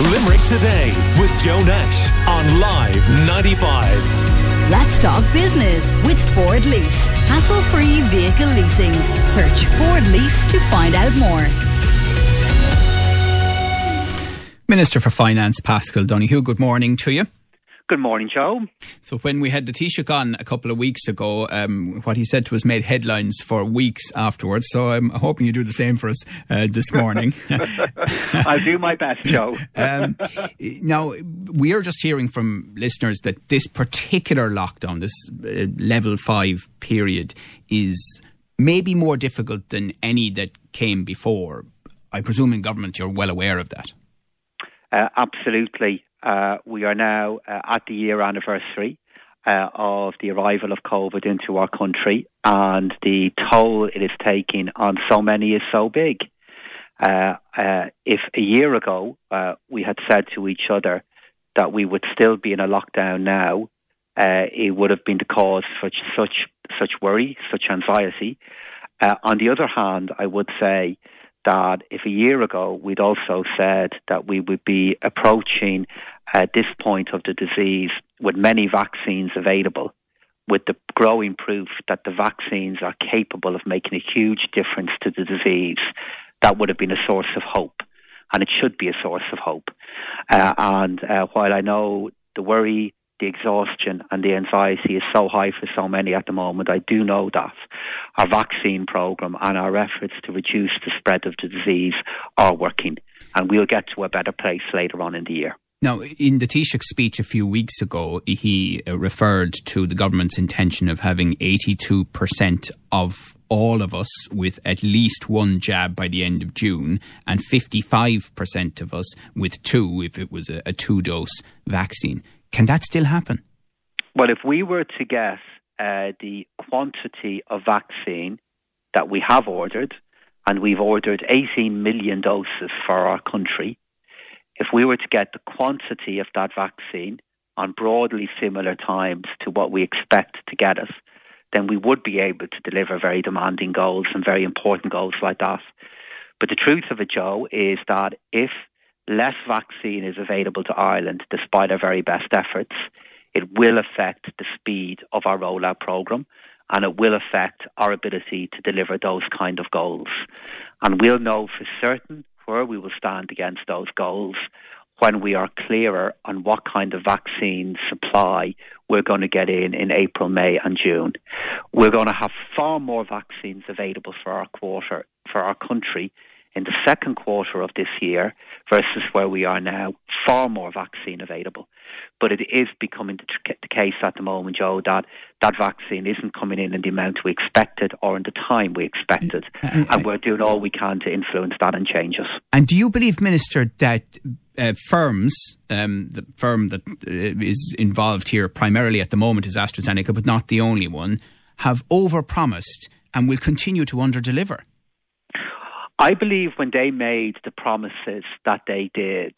Limerick Today with Joe Nash on Live 95. Let's talk business with Ford Lease. Hassle free vehicle leasing. Search Ford Lease to find out more. Minister for Finance Paschal Donohoe, good morning to you. Good morning, Joe. So, when we had the Taoiseach on a couple of weeks ago, um, what he said to us made headlines for weeks afterwards. So, I'm hoping you do the same for us uh, this morning. I'll do my best, Joe. um, now, we are just hearing from listeners that this particular lockdown, this uh, level five period, is maybe more difficult than any that came before. I presume in government you're well aware of that. Uh, absolutely. Uh, we are now uh, at the year anniversary uh, of the arrival of COVID into our country, and the toll it is taking on so many is so big. Uh, uh, if a year ago uh, we had said to each other that we would still be in a lockdown now, it would have been the cause for such such worry, such anxiety. on the other hand, I would say that if a year ago we'd also said that we would be approaching uh, this point of the disease with many vaccines available, with the growing proof that the vaccines are capable of making a huge difference to the disease, that would have been a source of hope. And it should be a source of hope. Uh, and uh, while I know the worry the exhaustion and the anxiety is so high for so many at the moment. I do know that our vaccine program and our efforts to reduce the spread of the disease are working, and we'll get to a better place later on in the year. Now, in the Taoiseach's speech a few weeks ago, he uh, referred to the government's intention of having 82% of all of us with at least one jab by the end of June and 55% of us with two if it was a, a two dose vaccine. Can that still happen? Well, if we were to get uh, the quantity of vaccine that we have ordered, and we've ordered 18 million doses for our country, if we were to get the quantity of that vaccine on broadly similar times to what we expect to get us, then we would be able to deliver very demanding goals and very important goals like that. But the truth of it, Joe, is that if less vaccine is available to Ireland despite our very best efforts, it will affect the speed of our rollout programme and it will affect our ability to deliver those kind of goals. And we'll know for certain where we will stand against those goals when we are clearer on what kind of vaccine supply we're going to get in in April, May, and June. We're going to have far more vaccines available for our quarter, for our country in the second quarter of this year versus where we are now, far more vaccine available. But it is becoming the, case at the moment, Joe, that that vaccine isn't coming in in the amount we expected or in the time we expected. And, and we're doing all we can to influence that and change it. And do you believe, Minister, that uh, firms, um, the firm that uh, is involved here primarily at the moment is AstraZeneca, but not the only one, have overpromised and will continue to underdeliver? I believe when they made the promises that they did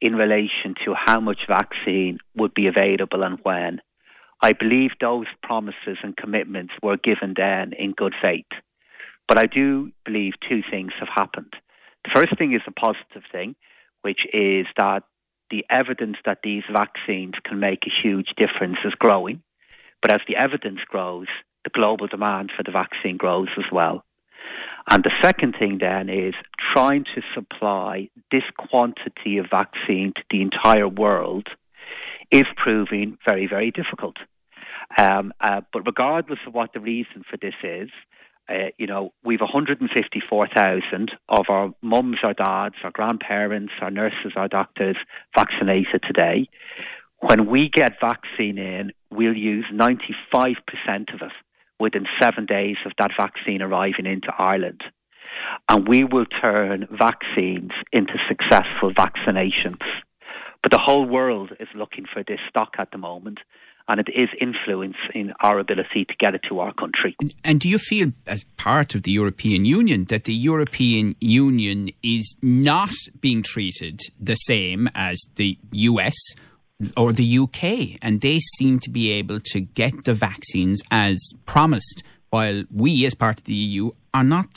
in relation to how much vaccine would be available and when, I believe those promises and commitments were given then in good faith. But I do believe two things have happened. The first thing is a positive thing, which is that the evidence that these vaccines can make a huge difference is growing. But as the evidence grows, the global demand for the vaccine grows as well. And the second thing then is trying to supply this quantity of vaccine to the entire world is proving very, very difficult. Um, uh, but regardless of what the reason for this is, uh, you know, we've 154,000 of our mums, our dads, our grandparents, our nurses, our doctors vaccinated today. When we get vaccine in, we'll use 95% of it within seven days of that vaccine arriving into Ireland. And we will turn vaccines into successful vaccinations. But the whole world is looking for this stock at the moment and it is influencing our ability to get it to our country. And do you feel, as part of the European Union, that the European Union is not being treated the same as the US or the UK, and they seem to be able to get the vaccines as promised, while we, as part of the EU, are not.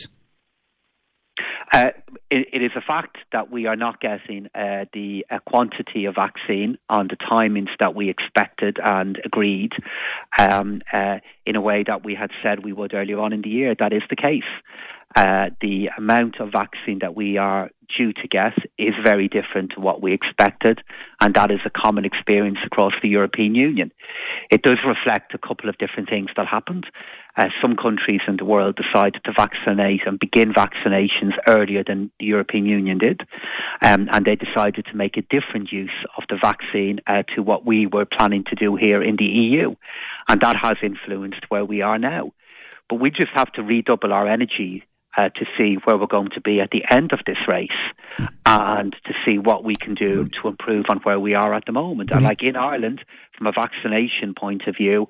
Uh, it, it is a fact that we are not getting uh, the uh, quantity of vaccine on the timings that we expected and agreed um, uh, in a way that we had said we would earlier on in the year. That is the case. Uh, the amount of vaccine that we are due to get is very different to what we expected, and that is a common experience across the European Union. It does reflect a couple of different things that happened. Uh, some countries in the world decided to vaccinate and begin vaccinations earlier than the European Union did, um, and they decided to make a different use of the vaccine uh, to what we were planning to do here in the EU, and that has influenced where we are now. But we just have to redouble our energy uh, to see where we're going to be at the end of this race and to see what we can do to improve on where we are at the moment. And like in Ireland, from a vaccination point of view,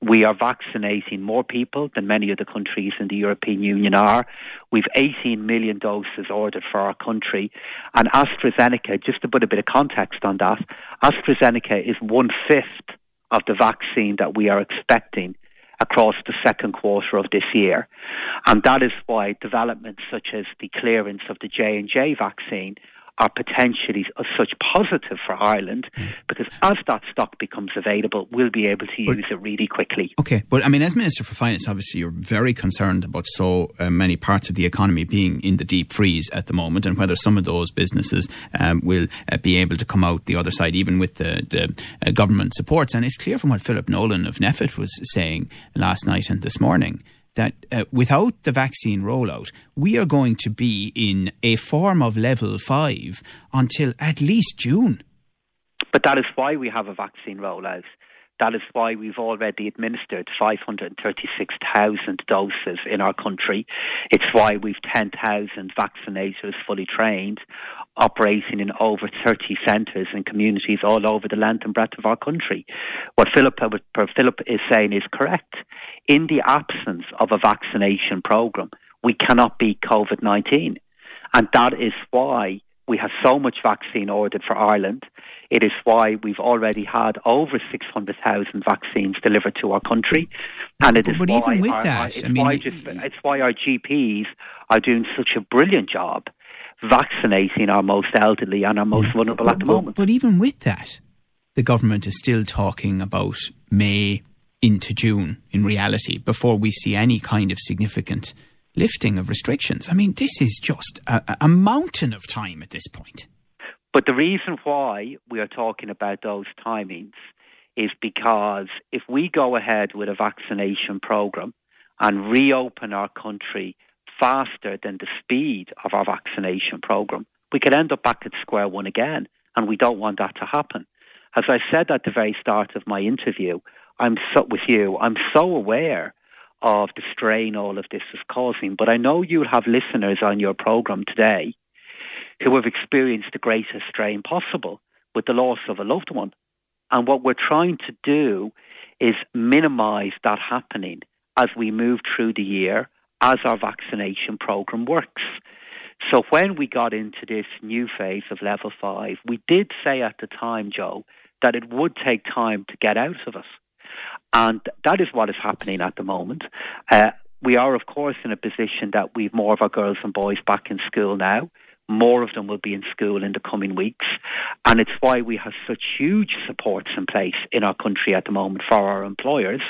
we are vaccinating more people than many of the countries in the European Union are. We've 18 million doses ordered for our country. And AstraZeneca, just to put a bit of context on that, AstraZeneca is one fifth of the vaccine that we are expecting across the second quarter of this year. And that is why developments such as the clearance of the J&J vaccine are potentially of such positive for Ireland because as that stock becomes available, we'll be able to use but, it really quickly. Okay, but I mean, as Minister for Finance, obviously you're very concerned about so uh, many parts of the economy being in the deep freeze at the moment and whether some of those businesses um, will uh, be able to come out the other side, even with the, the uh, government supports. And it's clear from what Philip Nolan of NPHET was saying last night and this morning that uh, without the vaccine rollout, we are going to be in a form of level five until at least June. But that is why we have a vaccine rollout. That is why we've already administered 536,000 doses in our country. It's why we've 10,000 vaccinators fully trained operating in over 30 centres and communities all over the length and breadth of our country. What Philip, uh, what uh, Philip is saying is correct. In the absence of a vaccination programme, we cannot beat COVID 19. And that is why we have so much vaccine ordered for Ireland. It is why we've already had over 600,000 vaccines delivered to our country. And it is but even with our, that, it's, I mean, why just, it's why our GPs are doing such a brilliant job vaccinating our most elderly and our most vulnerable but, at the but, moment. But even with that, the government is still talking about May into June in reality before we see any kind of significant lifting of restrictions. I mean, this is just a, a mountain of time at this point. But the reason why we are talking about those timings is because if we go ahead with a vaccination program and reopen our country faster than the speed of our vaccination program, we could end up back at square one again, and we don't want that to happen. As I said at the very start of my interview, I'm so, with you. I'm so aware of the strain all of this is causing, but I know you'll have listeners on your program today who have experienced the greatest strain possible with the loss of a loved one. And what we're trying to do is minimize that happening as we move through the year as our vaccination program works. So when we got into this new phase of level five, we did say at the time, Joe, that it would take time to get out of it. And that is what is happening at the moment. Uh, we are, of course, in a position that we've more of our girls and boys back in school now. More of them will be in school in the coming weeks. And it's why we have such huge supports in place in our country at the moment for our employers,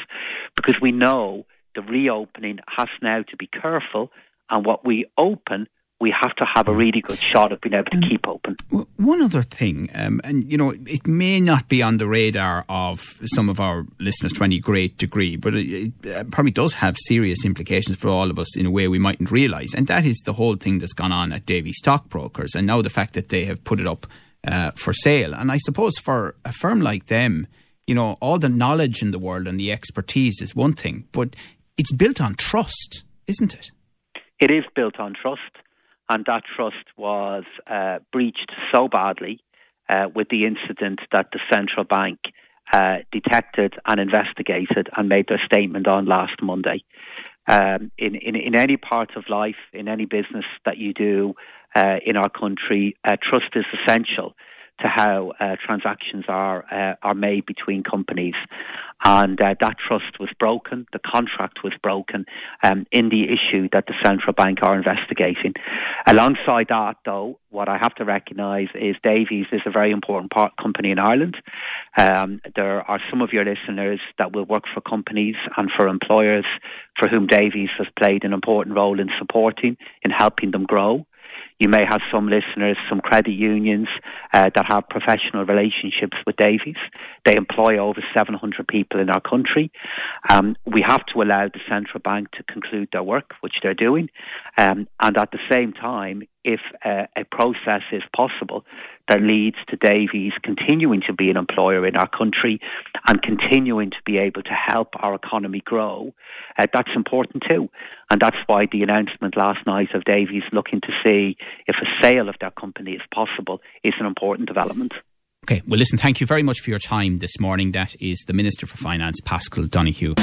because we know the reopening has now to be careful, and what we open we have to have a really good shot of being able to keep open. One other thing, um, and you know, it may not be on the radar of some of our listeners to any great degree, but it, it probably does have serious implications for all of us in a way we mightn't realise, and that is the whole thing that's gone on at Davy Stockbrokers, and now the fact that they have put it up uh, for sale. And I suppose for a firm like them, you know, all the knowledge in the world and the expertise is one thing, but it's built on trust, isn't it? It is built on trust, and that trust was uh, breached so badly uh, with the incident that the central bank uh, detected and investigated and made their statement on last Monday. Um, in, in, in any part of life, in any business that you do uh, in our country, uh, trust is essential. To how uh, transactions are uh, are made between companies, and uh, that trust was broken. The contract was broken um, in the issue that the central bank are investigating. Alongside that, though, what I have to recognise is Davy's is a very important part company in Ireland. Um, there are some of your listeners that will work for companies and for employers for whom Davy's has played an important role in supporting, in helping them grow. You may have some listeners, some credit unions uh, that have professional relationships with Davy's. They employ over 700 people in our country. Um, we have to allow the central bank to conclude their work, which they're doing. Um, and at the same time, if uh, a process is possible that leads to Davy's continuing to be an employer in our country and continuing to be able to help our economy grow, uh, that's important too. And that's why the announcement last night of Davy's looking to see if a sale of that company is possible is an important development. Okay, well, listen, thank you very much for your time this morning. That is the Minister for Finance, Paschal Donohoe.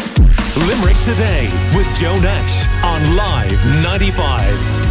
Limerick Today with Joe Nash on Live 95.